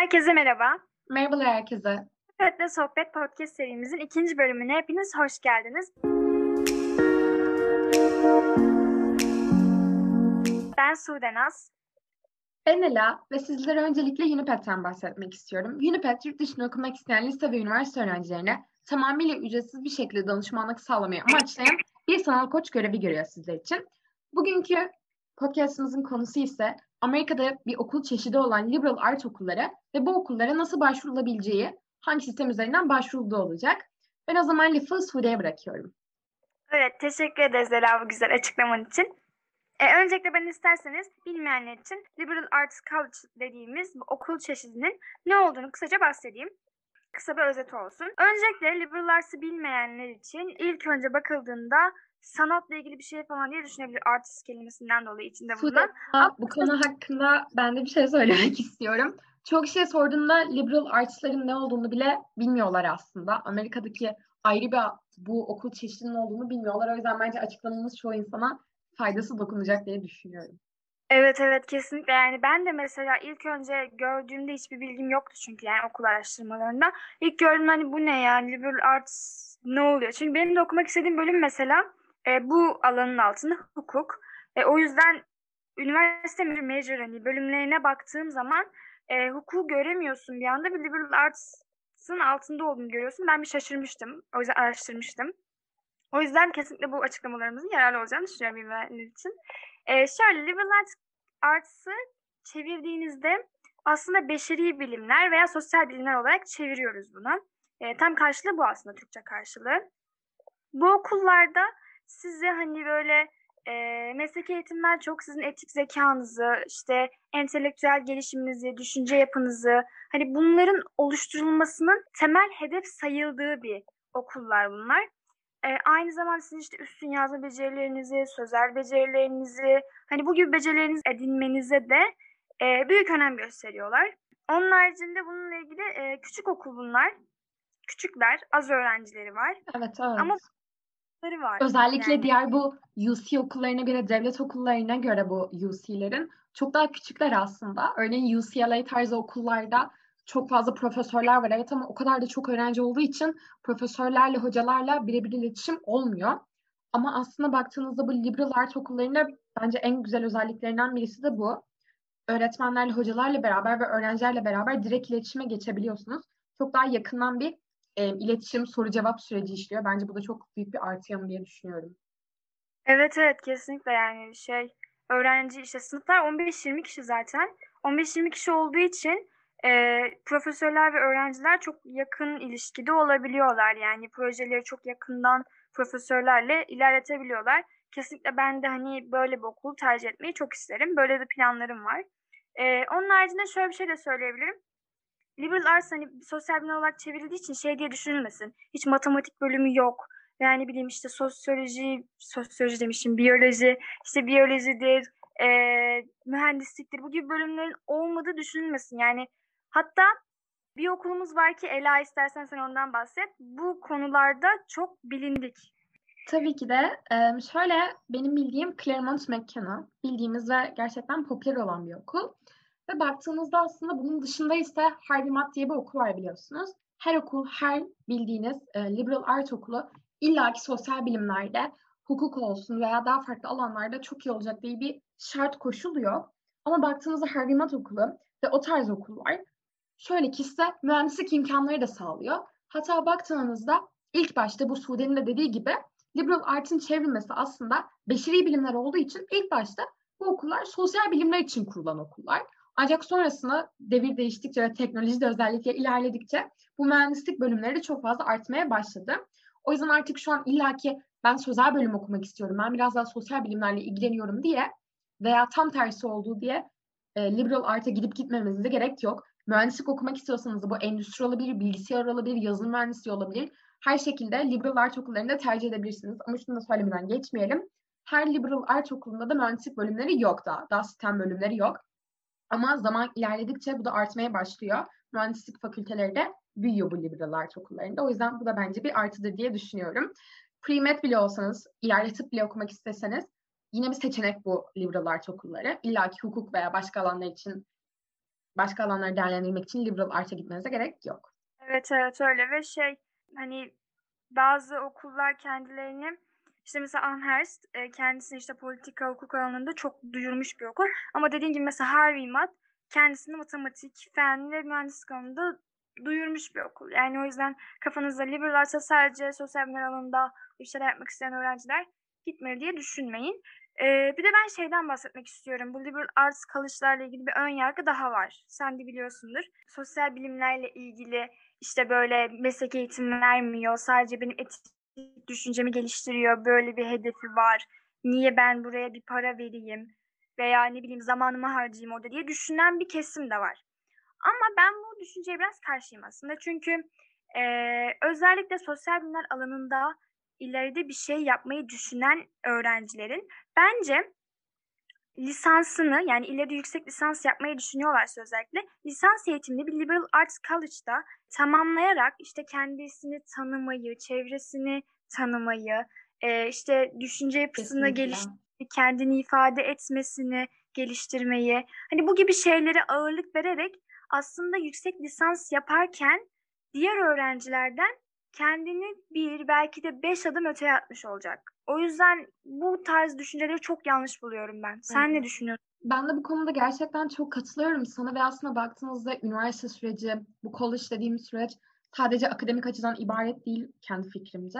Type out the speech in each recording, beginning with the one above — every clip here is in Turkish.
Herkese merhaba. Merhabalar herkese. Sohbet'le Sohbet Podcast serimizin ikinci bölümüne hepiniz hoş geldiniz. Ben Sude Naz. Ben Ela ve sizlere öncelikle Uniped'den bahsetmek istiyorum. Uniped, yurt dışında okumak isteyen lise ve üniversite öğrencilerine tamamıyla ücretsiz bir şekilde danışmanlık sağlamayı amaçlayan bir sanal koç görevi görüyor sizler için. Bugünkü podcastımızın konusu ise Amerika'da bir okul çeşidi olan liberal art okulları ve bu okullara nasıl başvurulabileceği, hangi sistem üzerinden başvurulduğu olacak. Ben o zaman lafı Sude'ye bırakıyorum. Evet, teşekkür ederiz Ela bu güzel açıklaman için. E, öncelikle ben isterseniz bilmeyenler için Liberal Arts College dediğimiz bu okul çeşidinin ne olduğunu kısaca bahsedeyim. Kısa bir özet olsun. Öncelikle Liberal Arts'ı bilmeyenler için ilk önce bakıldığında sanatla ilgili bir şey falan diye düşünebilir artist kelimesinden dolayı içinde bulunan. Sude, bu konu hakkında ben de bir şey söylemek istiyorum. Çok şey sorduğumda liberal arts'ların ne olduğunu bile bilmiyorlar aslında. Amerika'daki ayrı bir bu okul çeşidinin olduğunu bilmiyorlar. O yüzden bence açıklamamız çoğu insana faydası dokunacak diye düşünüyorum. Evet evet kesinlikle yani ben de mesela ilk önce gördüğümde hiçbir bilgim yoktu çünkü yani okul araştırmalarında. İlk gördüm hani bu ne yani liberal arts ne oluyor? Çünkü benim de okumak istediğim bölüm mesela e, bu alanın altında hukuk. E, o yüzden üniversite major hani bölümlerine baktığım zaman e, hukuku göremiyorsun bir anda bir liberal arts'ın altında olduğunu görüyorsun. Ben bir şaşırmıştım. O yüzden araştırmıştım. O yüzden kesinlikle bu açıklamalarımızın yararlı olacağını düşünüyorum bilmeyenler için. E, şöyle liberal arts, arts'ı çevirdiğinizde aslında beşeri bilimler veya sosyal bilimler olarak çeviriyoruz bunu. E, tam karşılığı bu aslında Türkçe karşılığı. Bu okullarda size hani böyle e, meslek eğitimler çok sizin etik zekanızı, işte entelektüel gelişiminizi, düşünce yapınızı, hani bunların oluşturulmasının temel hedef sayıldığı bir okullar bunlar. E, aynı zamanda sizin işte üstün yazma becerilerinizi, sözel becerilerinizi, hani bu gibi becerilerinizi edinmenize de e, büyük önem gösteriyorlar. Onun haricinde bununla ilgili e, küçük okul bunlar. Küçükler, az öğrencileri var. Evet, evet. Ama var. Özellikle yani. diğer bu UC okullarına göre, devlet okullarına göre bu UC'lerin çok daha küçükler aslında. Örneğin UCLA tarzı okullarda çok fazla profesörler var evet ama o kadar da çok öğrenci olduğu için profesörlerle, hocalarla birebir iletişim olmuyor. Ama aslında baktığınızda bu liberal art okullarında bence en güzel özelliklerinden birisi de bu. Öğretmenlerle, hocalarla beraber ve öğrencilerle beraber direkt iletişime geçebiliyorsunuz. Çok daha yakından bir e, iletişim, soru cevap süreci işliyor. Bence bu da çok büyük bir artı yanı diye düşünüyorum. Evet evet kesinlikle yani şey öğrenci işte sınıflar 15-20 kişi zaten. 15-20 kişi olduğu için e, profesörler ve öğrenciler çok yakın ilişkide olabiliyorlar. Yani projeleri çok yakından profesörlerle ilerletebiliyorlar. Kesinlikle ben de hani böyle bir okulu tercih etmeyi çok isterim. Böyle de planlarım var. E, onun haricinde şöyle bir şey de söyleyebilirim liberal arts hani sosyal bilimler olarak çevrildiği için şey diye düşünülmesin. Hiç matematik bölümü yok. Yani bileyim işte sosyoloji, sosyoloji demişim, biyoloji, işte biyolojidir, e, mühendisliktir bu gibi bölümlerin olmadığı düşünülmesin. Yani hatta bir okulumuz var ki Ela istersen sen ondan bahset. Bu konularda çok bilindik. Tabii ki de şöyle benim bildiğim Claremont McKenna bildiğimiz ve gerçekten popüler olan bir okul. Ve baktığınızda aslında bunun dışında ise Harvey Mudd diye bir okul var biliyorsunuz. Her okul, her bildiğiniz e, liberal art okulu illaki sosyal bilimlerde, hukuk olsun veya daha farklı alanlarda çok iyi olacak diye bir şart koşuluyor. Ama baktığınızda Harvey Mudd okulu ve o tarz okullar şöyle ki size mühendislik imkanları da sağlıyor. Hatta baktığınızda ilk başta bu Sude'nin de dediği gibi liberal art'ın çevrilmesi aslında beşeri bilimler olduğu için ilk başta bu okullar sosyal bilimler için kurulan okullar. Ancak sonrasında devir değiştikçe ve teknoloji de özellikle ilerledikçe bu mühendislik bölümleri de çok fazla artmaya başladı. O yüzden artık şu an illaki ben sözel bölüm okumak istiyorum, ben biraz daha sosyal bilimlerle ilgileniyorum diye veya tam tersi olduğu diye e, liberal art'a gidip gitmemenize gerek yok. Mühendislik okumak istiyorsanız da bu endüstri olabilir, bilgisayar olabilir, yazılım mühendisliği olabilir. Her şekilde liberal art okullarını da tercih edebilirsiniz. Ama şunu da söylemeden geçmeyelim. Her liberal art okulunda da mühendislik bölümleri yok daha. Daha sistem bölümleri yok. Ama zaman ilerledikçe bu da artmaya başlıyor. Mühendislik fakülteleri de büyüyor bu liberal art okullarında. O yüzden bu da bence bir artıdır diye düşünüyorum. Pre-med bile olsanız, ileride tıp bile okumak isteseniz yine bir seçenek bu liberal art okulları. İlla ki hukuk veya başka alanlar için başka alanları değerlendirmek için liberal art'a gitmenize gerek yok. Evet evet öyle ve şey hani bazı okullar kendilerini işte mesela Amherst e, kendisini işte politika hukuk alanında çok duyurmuş bir okul. Ama dediğim gibi mesela Harvey Mudd kendisini matematik, fen ve mühendislik alanında duyurmuş bir okul. Yani o yüzden kafanızda liberal artsa sadece sosyal bilimler alanında bir şeyler yapmak isteyen öğrenciler gitmeli diye düşünmeyin. Ee, bir de ben şeyden bahsetmek istiyorum. Bu liberal arts college'larla ilgili bir ön yargı daha var. Sen de biliyorsundur. Sosyal bilimlerle ilgili işte böyle meslek eğitimi vermiyor. Sadece benim etik düşüncemi geliştiriyor. Böyle bir hedefi var. Niye ben buraya bir para vereyim? Veya ne bileyim zamanımı harcayayım orada diye düşünen bir kesim de var. Ama ben bu düşünceye biraz karşıyım aslında. Çünkü e, özellikle sosyal bilimler alanında ileride bir şey yapmayı düşünen öğrencilerin bence lisansını yani ileride yüksek lisans yapmayı düşünüyorlarsa özellikle lisans eğitimini bir liberal arts college'da tamamlayarak işte kendisini tanımayı, çevresini tanımayı, e, işte düşünce yapısını geliştirmeyi, kendini ifade etmesini geliştirmeyi, hani bu gibi şeylere ağırlık vererek aslında yüksek lisans yaparken diğer öğrencilerden kendini bir belki de beş adım öteye atmış olacak. O yüzden bu tarz düşünceleri çok yanlış buluyorum ben. Sen evet. ne düşünüyorsun? Ben de bu konuda gerçekten çok katılıyorum sana ve aslında baktığınızda üniversite süreci, bu college dediğim süreç sadece akademik açıdan ibaret değil kendi fikrimce.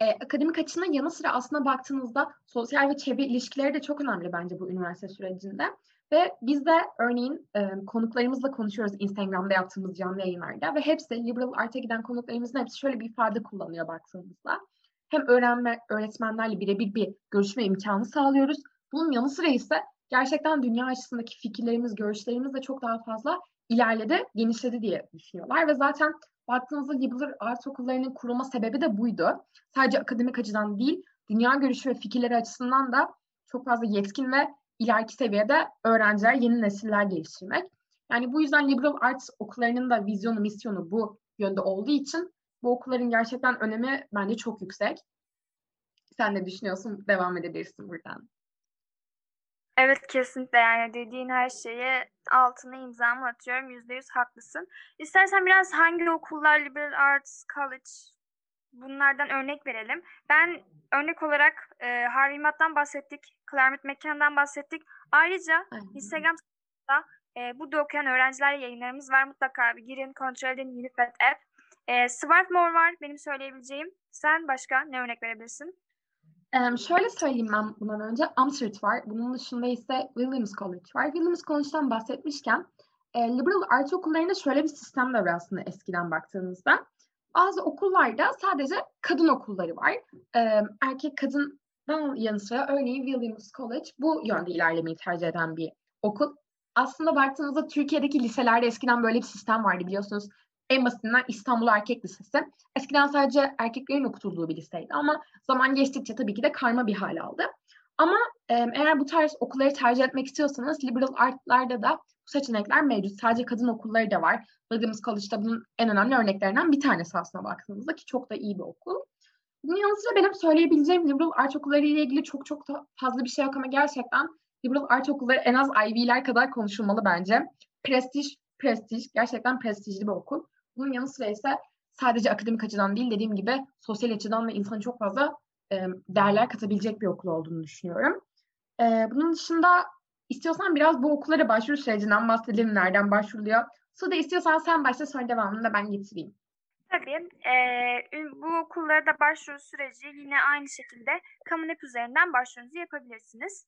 Ee, akademik açının yanı sıra aslında baktığınızda sosyal ve çevre ilişkileri de çok önemli bence bu üniversite sürecinde. Ve biz de örneğin e, konuklarımızla konuşuyoruz Instagram'da yaptığımız canlı yayınlarda ve hepsi liberal art'a giden konuklarımızın hepsi şöyle bir ifade kullanıyor baktığımızda. Hem öğrenme, öğretmenlerle birebir bir görüşme imkanı sağlıyoruz. Bunun yanı sıra ise gerçekten dünya açısındaki fikirlerimiz, görüşlerimiz de çok daha fazla ilerledi, genişledi diye düşünüyorlar. Ve zaten baktığınızda liberal art okullarının kurulma sebebi de buydu. Sadece akademik açıdan değil, dünya görüşü ve fikirleri açısından da çok fazla yetkin ve ileriki seviyede öğrenciler, yeni nesiller geliştirmek. Yani bu yüzden liberal arts okullarının da vizyonu, misyonu bu yönde olduğu için bu okulların gerçekten önemi bence çok yüksek. Sen ne düşünüyorsun? Devam edebilirsin buradan. Evet kesinlikle yani dediğin her şeye altına imzamı atıyorum. Yüzde yüz haklısın. İstersen biraz hangi okullar liberal arts college bunlardan örnek verelim. Ben örnek olarak e, Harvey Mudd'dan bahsettik. Claremont McKenna'dan bahsettik. Ayrıca Aynen. Instagram'da e, burada okuyan öğrencilerle yayınlarımız var. Mutlaka bir girin, kontrol edin. Unifed App. E, Swarthmore var benim söyleyebileceğim. Sen başka ne örnek verebilirsin? Ee, şöyle söyleyeyim ben bundan önce. Amsterdam var. Bunun dışında ise Williams College var. Williams College'dan bahsetmişken e, liberal art okullarında şöyle bir sistem de var aslında eskiden baktığınızda. Bazı okullarda sadece kadın okulları var. Ee, erkek kadından yanı sıra örneğin Williams College bu yönde ilerlemeyi tercih eden bir okul. Aslında baktığınızda Türkiye'deki liselerde eskiden böyle bir sistem vardı biliyorsunuz. En basitinden İstanbul Erkek Lisesi. Eskiden sadece erkeklerin okutulduğu bir liseydi ama zaman geçtikçe tabii ki de karma bir hal aldı. Ama eğer bu tarz okulları tercih etmek istiyorsanız liberal artlarda da bu seçenekler mevcut. Sadece kadın okulları da var. Williams College'da bunun en önemli örneklerinden bir tanesi aslında baktığımızda ki çok da iyi bir okul. Bunun yanı sıra benim söyleyebileceğim liberal art okulları ile ilgili çok çok da fazla bir şey yok ama gerçekten liberal art okulları en az Ivy'ler kadar konuşulmalı bence. Prestij, prestij, gerçekten prestijli bir okul. Bunun yanı sıra ise sadece akademik açıdan değil dediğim gibi sosyal açıdan ve insana çok fazla e, değerler katabilecek bir okul olduğunu düşünüyorum. E, bunun dışında istiyorsan biraz bu okullara başvuru sürecinden bahsedelim. Nereden başvuruluyor? Suda istiyorsan sen başla sonra devamını da ben getireyim. Tabii. E, bu okullara da başvuru süreci yine aynı şekilde Kamunep üzerinden başvurunuzu yapabilirsiniz.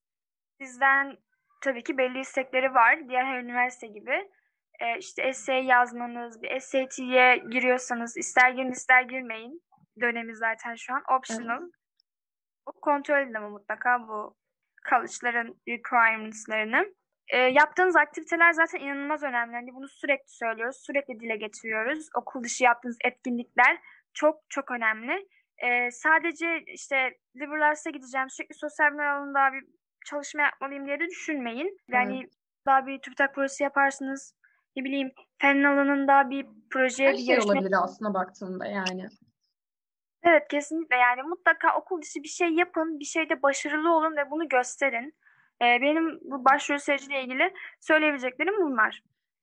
Sizden tabii ki belli istekleri var. Diğer her üniversite gibi. E, işte essay yazmanız, bir SAT'ye giriyorsanız ister girin ister girmeyin. Dönemi zaten şu an optional. Evet. Bu kontrol edin ama mutlaka bu college'ların requirements'larını. E, yaptığınız aktiviteler zaten inanılmaz önemli. Yani bunu sürekli söylüyoruz, sürekli dile getiriyoruz. Okul dışı yaptığınız etkinlikler çok çok önemli. E, sadece işte liberal arts'a gideceğim, sürekli sosyal bilimler alanında bir çalışma yapmalıyım diye de düşünmeyin. Yani evet. daha bir TÜBİTAK projesi yaparsınız. Ne bileyim fen alanında bir proje, Her bir şey yarışma... olabilir aslında baktığında yani. Evet kesinlikle yani mutlaka okul dışı bir şey yapın, bir şeyde başarılı olun ve bunu gösterin. Ee, benim bu başvuru süreciyle ilgili söyleyebileceklerim bunlar.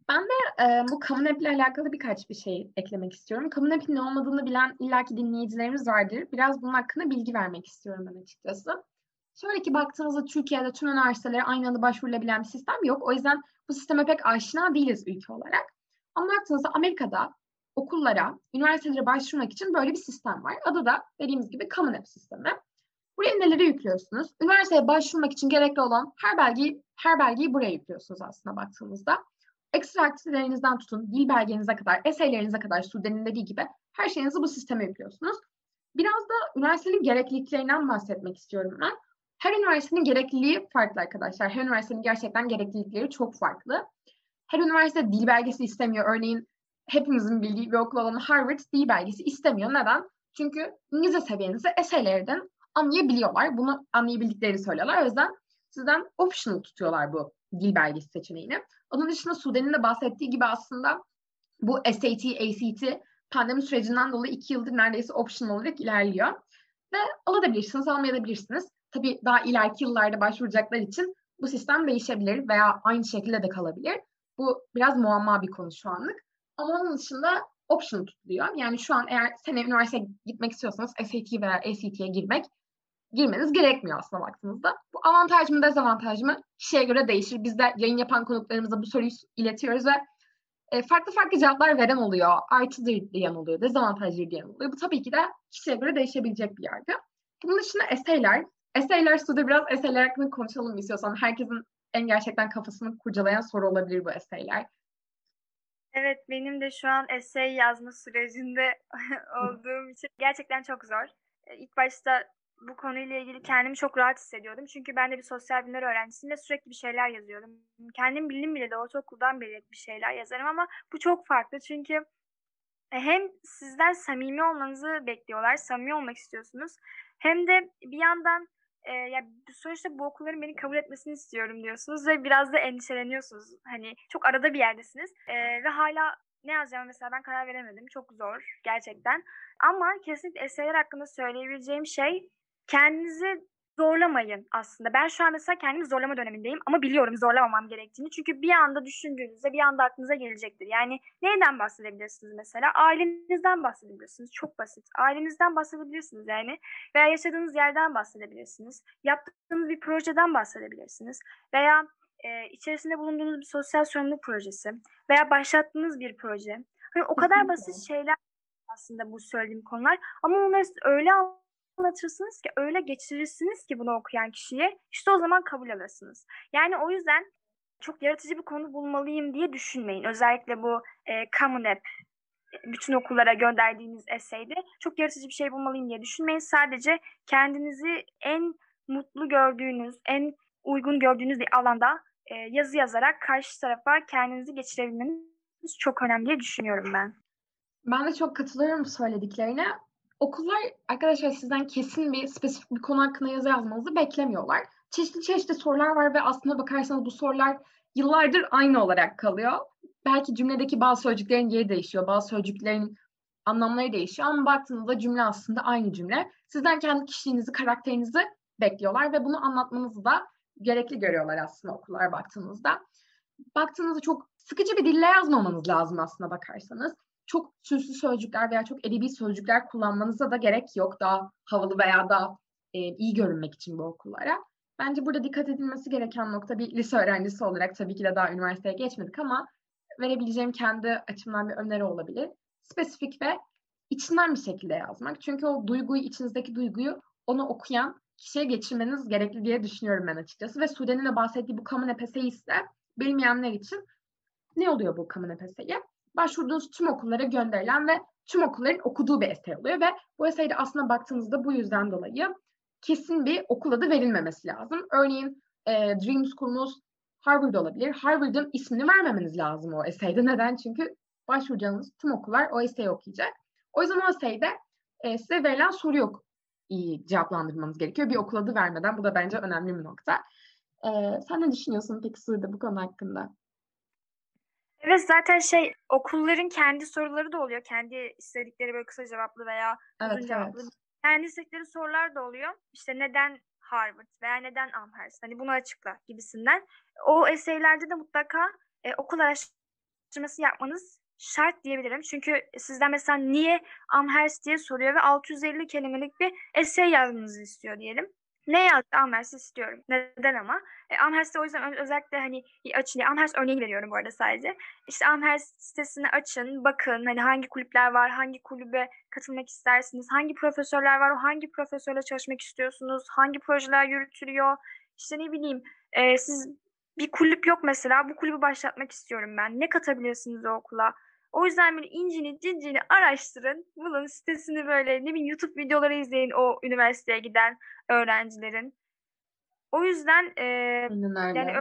Ben de e, bu App ile alakalı birkaç bir şey eklemek istiyorum. App'in ne olmadığını bilen illaki dinleyicilerimiz vardır. Biraz bunun hakkında bilgi vermek istiyorum ben açıkçası. Şöyle ki baktığınızda Türkiye'de tüm üniversitelere aynı anda başvurulabilen bir sistem yok. O yüzden bu sisteme pek aşina değiliz ülke olarak. Ama baktığınızda Amerika'da okullara, üniversitelere başvurmak için böyle bir sistem var. Adı da dediğimiz gibi Common App sistemi. Buraya neleri yüklüyorsunuz? Üniversiteye başvurmak için gerekli olan her belgeyi, her belgeyi buraya yüklüyorsunuz aslında baktığınızda. Ekstra aktivitelerinizden tutun, dil belgenize kadar, eseylerinize kadar Sude'nin dediği gibi her şeyinizi bu sisteme yüklüyorsunuz. Biraz da üniversitenin gerekliliklerinden bahsetmek istiyorum ben. Her üniversitenin gerekliliği farklı arkadaşlar. Her üniversitenin gerçekten gereklilikleri çok farklı. Her üniversite dil belgesi istemiyor. Örneğin hepimizin bildiği bir okul olan Harvard dil belgesi istemiyor. Neden? Çünkü İngilizce seviyenizi eseylerden anlayabiliyorlar. Bunu anlayabildiklerini söylüyorlar. O yüzden sizden optional tutuyorlar bu dil belgesi seçeneğini. Onun dışında Sude'nin de bahsettiği gibi aslında bu SAT, ACT pandemi sürecinden dolayı iki yıldır neredeyse optional olarak ilerliyor. Ve alabilirsiniz, almayabilirsiniz. Tabii daha ileriki yıllarda başvuracaklar için bu sistem değişebilir veya aynı şekilde de kalabilir. Bu biraz muamma bir konu şu anlık. Ama onun dışında optional tutuluyor. Yani şu an eğer sene üniversiteye gitmek istiyorsanız SAT veya ACT'ye girmek girmeniz gerekmiyor aslında baktığınızda. Bu avantaj mı dezavantaj mı kişiye göre değişir. Biz de yayın yapan konuklarımıza bu soruyu iletiyoruz ve e, farklı farklı cevaplar veren oluyor. Artıdır diyen oluyor, dezavantajlı diyen oluyor. Bu tabii ki de kişiye göre değişebilecek bir yargı. Bunun dışında eseyler. Eseyler, Suda biraz eseyler hakkında konuşalım istiyorsan. Herkesin en gerçekten kafasını kurcalayan soru olabilir bu eseyler. Evet, benim de şu an essay yazma sürecinde olduğum için gerçekten çok zor. E, ilk başta bu konuyla ilgili kendimi çok rahat hissediyordum. Çünkü ben de bir sosyal bilimler öğrencisiyim ve sürekli bir şeyler yazıyorum. Kendim bildim bile de ortaokuldan beri bir şeyler yazarım ama bu çok farklı. Çünkü e, hem sizden samimi olmanızı bekliyorlar, samimi olmak istiyorsunuz. Hem de bir yandan e, ya sonuçta bu okulların beni kabul etmesini istiyorum diyorsunuz ve biraz da endişeleniyorsunuz. Hani çok arada bir yerdesiniz e, ve hala ne yazacağımı mesela ben karar veremedim. Çok zor gerçekten. Ama kesinlikle eserler hakkında söyleyebileceğim şey kendinizi zorlamayın aslında. Ben şu an mesela kendimi zorlama dönemindeyim ama biliyorum zorlamamam gerektiğini. Çünkü bir anda düşündüğünüzde bir anda aklınıza gelecektir. Yani neyden bahsedebilirsiniz mesela? Ailenizden bahsedebilirsiniz. Çok basit. Ailenizden bahsedebilirsiniz yani. Veya yaşadığınız yerden bahsedebilirsiniz. Yaptığınız bir projeden bahsedebilirsiniz. Veya e, içerisinde bulunduğunuz bir sosyal sorumluluk projesi. Veya başlattığınız bir proje. Hani o kadar basit şeyler aslında bu söylediğim konular. Ama onları öyle anlatırsınız ki öyle geçirirsiniz ki bunu okuyan kişiye işte o zaman kabul alırsınız. Yani o yüzden çok yaratıcı bir konu bulmalıyım diye düşünmeyin. Özellikle bu e, Common App bütün okullara gönderdiğiniz eseyde çok yaratıcı bir şey bulmalıyım diye düşünmeyin. Sadece kendinizi en mutlu gördüğünüz, en uygun gördüğünüz bir alanda e, yazı yazarak karşı tarafa kendinizi geçirebilmeniz çok önemli diye düşünüyorum ben. Ben de çok katılıyorum söylediklerine okullar arkadaşlar sizden kesin bir spesifik bir konu hakkında yazı yazmanızı beklemiyorlar. Çeşitli çeşitli sorular var ve aslında bakarsanız bu sorular yıllardır aynı olarak kalıyor. Belki cümledeki bazı sözcüklerin yeri değişiyor, bazı sözcüklerin anlamları değişiyor ama baktığınızda cümle aslında aynı cümle. Sizden kendi kişiliğinizi, karakterinizi bekliyorlar ve bunu anlatmanızı da gerekli görüyorlar aslında okullar baktığınızda. Baktığınızda çok sıkıcı bir dille yazmamanız lazım aslında bakarsanız çok süslü sözcükler veya çok edebi sözcükler kullanmanıza da gerek yok. Daha havalı veya da e, iyi görünmek için bu okullara. Bence burada dikkat edilmesi gereken nokta bir lise öğrencisi olarak tabii ki de daha üniversiteye geçmedik ama verebileceğim kendi açımdan bir öneri olabilir. Spesifik ve içinden bir şekilde yazmak. Çünkü o duyguyu, içinizdeki duyguyu onu okuyan kişiye geçirmeniz gerekli diye düşünüyorum ben açıkçası. Ve Sude'nin de bahsettiği bu Common Epesse'yi ise bilmeyenler için ne oluyor bu Common Epesse'yi? Başvurduğunuz tüm okullara gönderilen ve tüm okulların okuduğu bir essay oluyor ve bu essayde aslında baktığınızda bu yüzden dolayı kesin bir okul adı verilmemesi lazım. Örneğin e, Dream School'unuz Harvard olabilir. Harvard'ın ismini vermemeniz lazım o essayde. Neden? Çünkü başvuracağınız tüm okullar o essay'i okuyacak. O yüzden o essayde e, size verilen soru yok iyi cevaplandırmanız gerekiyor. Bir okul adı vermeden. Bu da bence önemli bir nokta. E, sen ne düşünüyorsun peki Sude bu konu hakkında? Evet zaten şey okulların kendi soruları da oluyor. Kendi istedikleri böyle kısa cevaplı veya evet, uzun cevaplı. Evet. Kendi istedikleri sorular da oluyor. İşte neden Harvard veya neden Amherst? Hani bunu açıkla gibisinden. O eseylerde de mutlaka e, okul araştırması yapmanız şart diyebilirim. Çünkü sizden mesela niye Amherst diye soruyor ve 650 kelimelik bir essay yazmanızı istiyor diyelim. Ne yazdı Amherst istiyorum. Neden ama? E, Amherst'te o yüzden özellikle hani açın. Amherst örneği veriyorum bu arada sadece. İşte Amherst sitesini açın, bakın hani hangi kulüpler var, hangi kulübe katılmak istersiniz, hangi profesörler var, hangi profesörle çalışmak istiyorsunuz, hangi projeler yürütülüyor. İşte ne bileyim e, siz bir kulüp yok mesela bu kulübü başlatmak istiyorum ben. Ne katabilirsiniz o okula? O yüzden böyle incini cincini araştırın. Bulun sitesini böyle ne bileyim YouTube videoları izleyin o üniversiteye giden öğrencilerin. O yüzden e, yani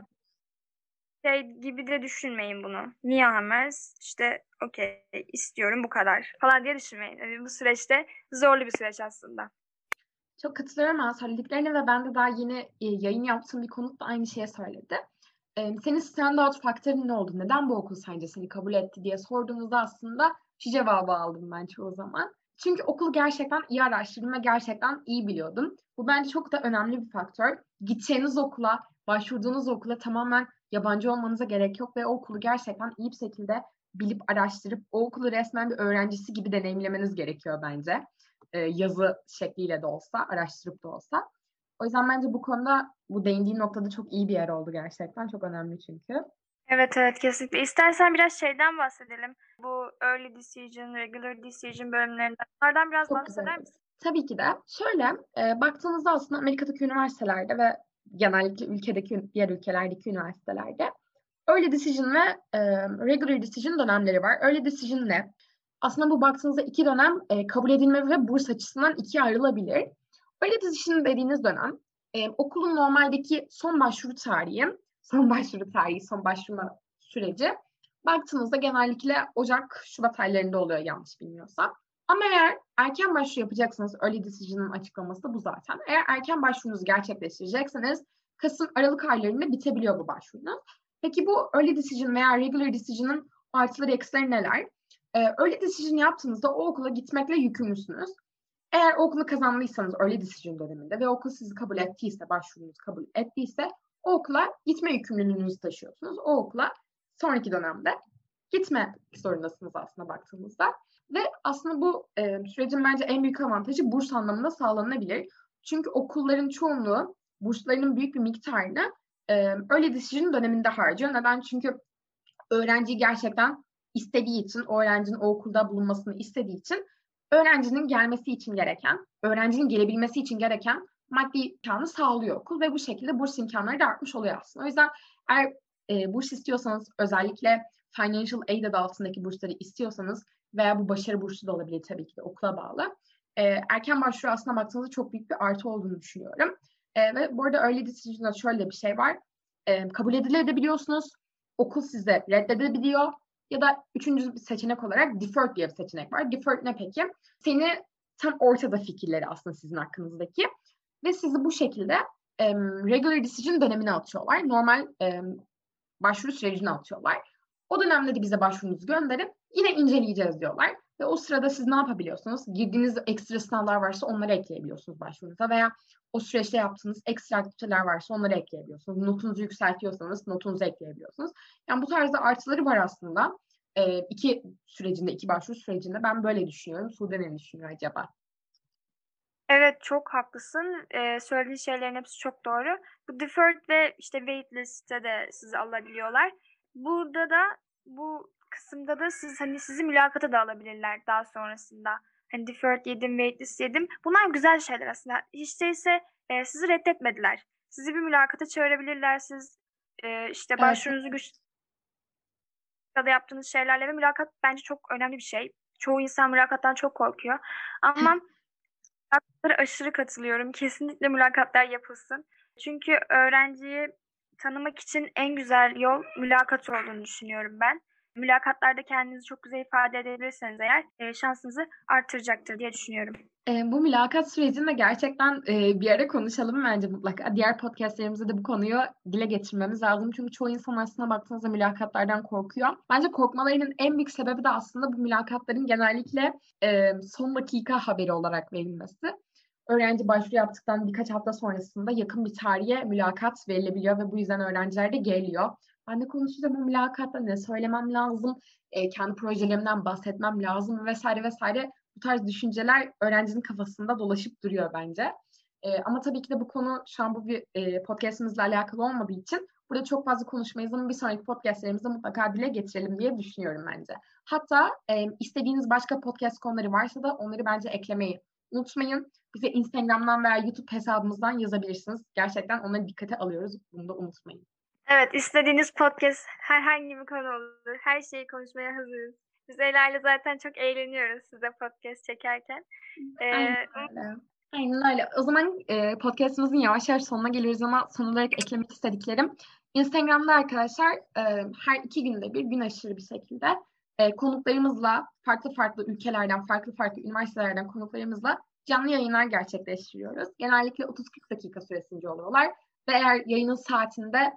şey gibi de düşünmeyin bunu. Niye Hamers? İşte okey istiyorum bu kadar falan diye düşünmeyin. Yani bu süreçte zorlu bir süreç aslında. Çok katılıyorum ben söylediklerine ve ben de daha yeni yayın yaptığım bir konukla aynı şeye söyledi. E, senin standout faktörün ne oldu? Neden bu okul sence seni kabul etti diye sorduğunuzda aslında şu cevabı aldım ben çoğu zaman. Çünkü okulu gerçekten iyi araştırdım ve gerçekten iyi biliyordum. Bu bence çok da önemli bir faktör. Gideceğiniz okula, başvurduğunuz okula tamamen yabancı olmanıza gerek yok ve o okulu gerçekten iyi bir şekilde bilip araştırıp o okulu resmen bir öğrencisi gibi deneyimlemeniz gerekiyor bence. Ee, yazı şekliyle de olsa, araştırıp da olsa. O yüzden bence bu konuda bu değindiğin noktada çok iyi bir yer oldu gerçekten. Çok önemli çünkü. Evet evet kesinlikle. İstersen biraz şeyden bahsedelim. Bu early decision, regular decision bölümlerinden. Onlardan biraz çok bahseder güzel. misin? Tabii ki de. Şöyle e, baktığınızda aslında Amerika'daki üniversitelerde ve genellikle ülkedeki diğer ülkelerdeki üniversitelerde early decision ve e, regular decision dönemleri var. Early decision ne? Aslında bu baktığınızda iki dönem e, kabul edilme ve burs açısından ikiye ayrılabilir. Early decision dediğiniz dönem e, okulun normaldeki son başvuru tarihi, son başvuru tarihi, son başvurma süreci baktığınızda genellikle Ocak, Şubat aylarında oluyor yanlış bilmiyorsam. Ama eğer erken başvuru yapacaksanız Early Decision'ın açıklaması da bu zaten. Eğer erken başvurunuzu gerçekleştirecekseniz Kasım, Aralık aylarında bitebiliyor bu başvurunuz. Peki bu Early Decision veya Regular Decision'ın artıları eksileri neler? Ee, early Decision yaptığınızda o okula gitmekle yükümlüsünüz. Eğer okulu kazandıysanız Early Decision döneminde ve okul sizi kabul ettiyse, başvurunuz kabul ettiyse o okula gitme yükümlülüğünüzü taşıyorsunuz. O okula sonraki dönemde gitme zorundasınız aslında baktığımızda. Ve aslında bu e, sürecin bence en büyük avantajı burs anlamında sağlanabilir. Çünkü okulların çoğunluğu burslarının büyük bir miktarını e, öyle decision döneminde harcıyor. Neden? Çünkü öğrenci gerçekten istediği için, o öğrencinin o okulda bulunmasını istediği için öğrencinin gelmesi için gereken, öğrencinin gelebilmesi için gereken maddi imkanı sağlıyor okul ve bu şekilde burs imkanları da artmış oluyor aslında. O yüzden eğer e, burs istiyorsanız özellikle financial aid adı altındaki bursları istiyorsanız veya bu başarı bursu da olabilir tabii ki de okula bağlı. E, erken başvuru aslında baktığınızda çok büyük bir artı olduğunu düşünüyorum. E, ve bu arada early decision'da şöyle bir şey var. E, kabul edilebiliyorsunuz. Okul size reddedebiliyor. Ya da üçüncü bir seçenek olarak deferred diye bir seçenek var. Deferred ne peki? Seni tam ortada fikirleri aslında sizin hakkınızdaki. Ve sizi bu şekilde e, regular decision dönemine atıyorlar. Normal e, başvuru sürecine atıyorlar. O dönemde de bize başvurunuzu gönderip yine inceleyeceğiz diyorlar. Ve o sırada siz ne yapabiliyorsunuz? Girdiğiniz ekstra sınavlar varsa onları ekleyebiliyorsunuz başvurunuza veya o süreçte yaptığınız ekstra aktiviteler varsa onları ekleyebiliyorsunuz. Notunuzu yükseltiyorsanız notunuzu ekleyebiliyorsunuz. Yani bu tarzda artıları var aslında. Ee, iki sürecinde, iki başvuru sürecinde ben böyle düşünüyorum. Sude ne düşünüyor acaba? Evet çok haklısın. Ee, söylediğin şeylerin hepsi çok doğru. Bu deferred ve işte waitlist'te de sizi alabiliyorlar. Burada da bu kısımda da siz hani sizi mülakata da alabilirler daha sonrasında. Hani deferred yedim, waitlist yedim. Bunlar güzel şeyler aslında. Hiç değilse e, sizi reddetmediler. Sizi bir mülakata çağırabilirler. Siz e, işte başvurunuzu güç da yaptığınız şeylerle ve mülakat bence çok önemli bir şey. Çoğu insan mülakattan çok korkuyor. Ama mülakatlara aşırı katılıyorum. Kesinlikle mülakatlar yapılsın. Çünkü öğrenciyi tanımak için en güzel yol mülakat olduğunu düşünüyorum ben mülakatlarda kendinizi çok güzel ifade edebilirseniz eğer e, şansınızı artıracaktır diye düşünüyorum. E, bu mülakat sürecinde gerçekten e, bir ara konuşalım bence mutlaka. Diğer podcastlerimizde de bu konuyu dile getirmemiz lazım. Çünkü çoğu insan aslında baktığınızda mülakatlardan korkuyor. Bence korkmalarının en büyük sebebi de aslında bu mülakatların genellikle e, son dakika haberi olarak verilmesi. Öğrenci başvuru yaptıktan birkaç hafta sonrasında yakın bir tarihe mülakat verilebiliyor ve bu yüzden öğrenciler de geliyor. Ben de konuşacağım o mülakatta ne söylemem lazım, e, kendi projelerimden bahsetmem lazım vesaire vesaire. Bu tarz düşünceler öğrencinin kafasında dolaşıp duruyor bence. E, ama tabii ki de bu konu şu an bu bir e, podcastimizle alakalı olmadığı için burada çok fazla konuşmayız ama bir sonraki podcastlerimizde mutlaka dile getirelim diye düşünüyorum bence. Hatta e, istediğiniz başka podcast konuları varsa da onları bence eklemeyi unutmayın. Bize Instagram'dan veya YouTube hesabımızdan yazabilirsiniz. Gerçekten onları dikkate alıyoruz. Bunu da unutmayın. Evet, istediğiniz podcast herhangi bir konu olur. Her şeyi konuşmaya hazırız. Biz Ela zaten çok eğleniyoruz size podcast çekerken. Ee, Aynen öyle. Aynen öyle. O zaman e, podcastimizin yavaş yavaş sonuna geliyoruz ama son olarak eklemek istediklerim. Instagram'da arkadaşlar e, her iki günde bir gün aşırı bir şekilde e, konuklarımızla farklı farklı ülkelerden, farklı farklı üniversitelerden konuklarımızla canlı yayınlar gerçekleştiriyoruz. Genellikle 30-40 dakika süresince oluyorlar. Ve eğer yayının saatinde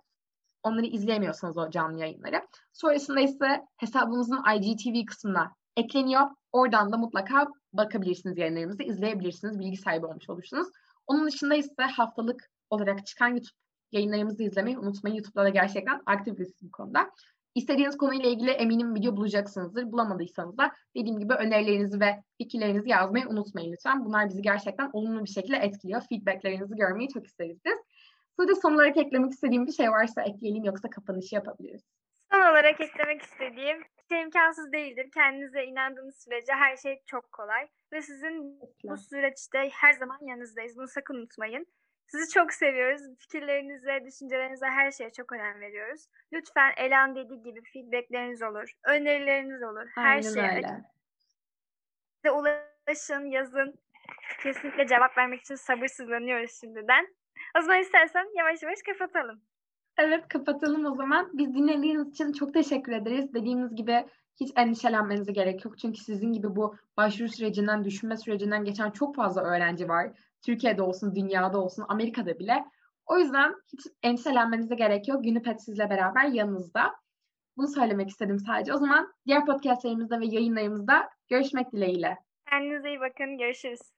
onları izleyemiyorsanız o canlı yayınları. Sonrasında ise hesabımızın IGTV kısmına ekleniyor. Oradan da mutlaka bakabilirsiniz yayınlarımızı, izleyebilirsiniz, bilgi sahibi olmuş olursunuz. Onun dışında ise haftalık olarak çıkan YouTube yayınlarımızı izlemeyi unutmayın. YouTube'da da gerçekten aktifiz bu konuda. İstediğiniz konuyla ilgili eminim video bulacaksınızdır. Bulamadıysanız da dediğim gibi önerilerinizi ve fikirlerinizi yazmayı unutmayın lütfen. Bunlar bizi gerçekten olumlu bir şekilde etkiliyor. Feedbacklerinizi görmeyi çok isteriz biz. Burada son olarak eklemek istediğim bir şey varsa ekleyelim yoksa kapanışı yapabiliriz. Son olarak eklemek istediğim şey imkansız değildir. Kendinize inandığınız sürece her şey çok kolay. Ve sizin bu süreçte her zaman yanınızdayız. Bunu sakın unutmayın. Sizi çok seviyoruz. Fikirlerinize, düşüncelerinize her şeye çok önem veriyoruz. Lütfen Elan dediği gibi feedbackleriniz olur, önerileriniz olur. Her Aynen şeye öyle. Size ulaşın, yazın. Kesinlikle cevap vermek için sabırsızlanıyoruz şimdiden. O zaman istersen yavaş yavaş kapatalım. Evet kapatalım o zaman. Biz dinlediğiniz için çok teşekkür ederiz. Dediğimiz gibi hiç endişelenmenize gerek yok. Çünkü sizin gibi bu başvuru sürecinden, düşünme sürecinden geçen çok fazla öğrenci var. Türkiye'de olsun, dünyada olsun, Amerika'da bile. O yüzden hiç endişelenmenize gerek yok. Günüpet sizle beraber yanınızda. Bunu söylemek istedim sadece. O zaman diğer podcastlerimizde ve yayınlarımızda görüşmek dileğiyle. Kendinize iyi bakın. Görüşürüz.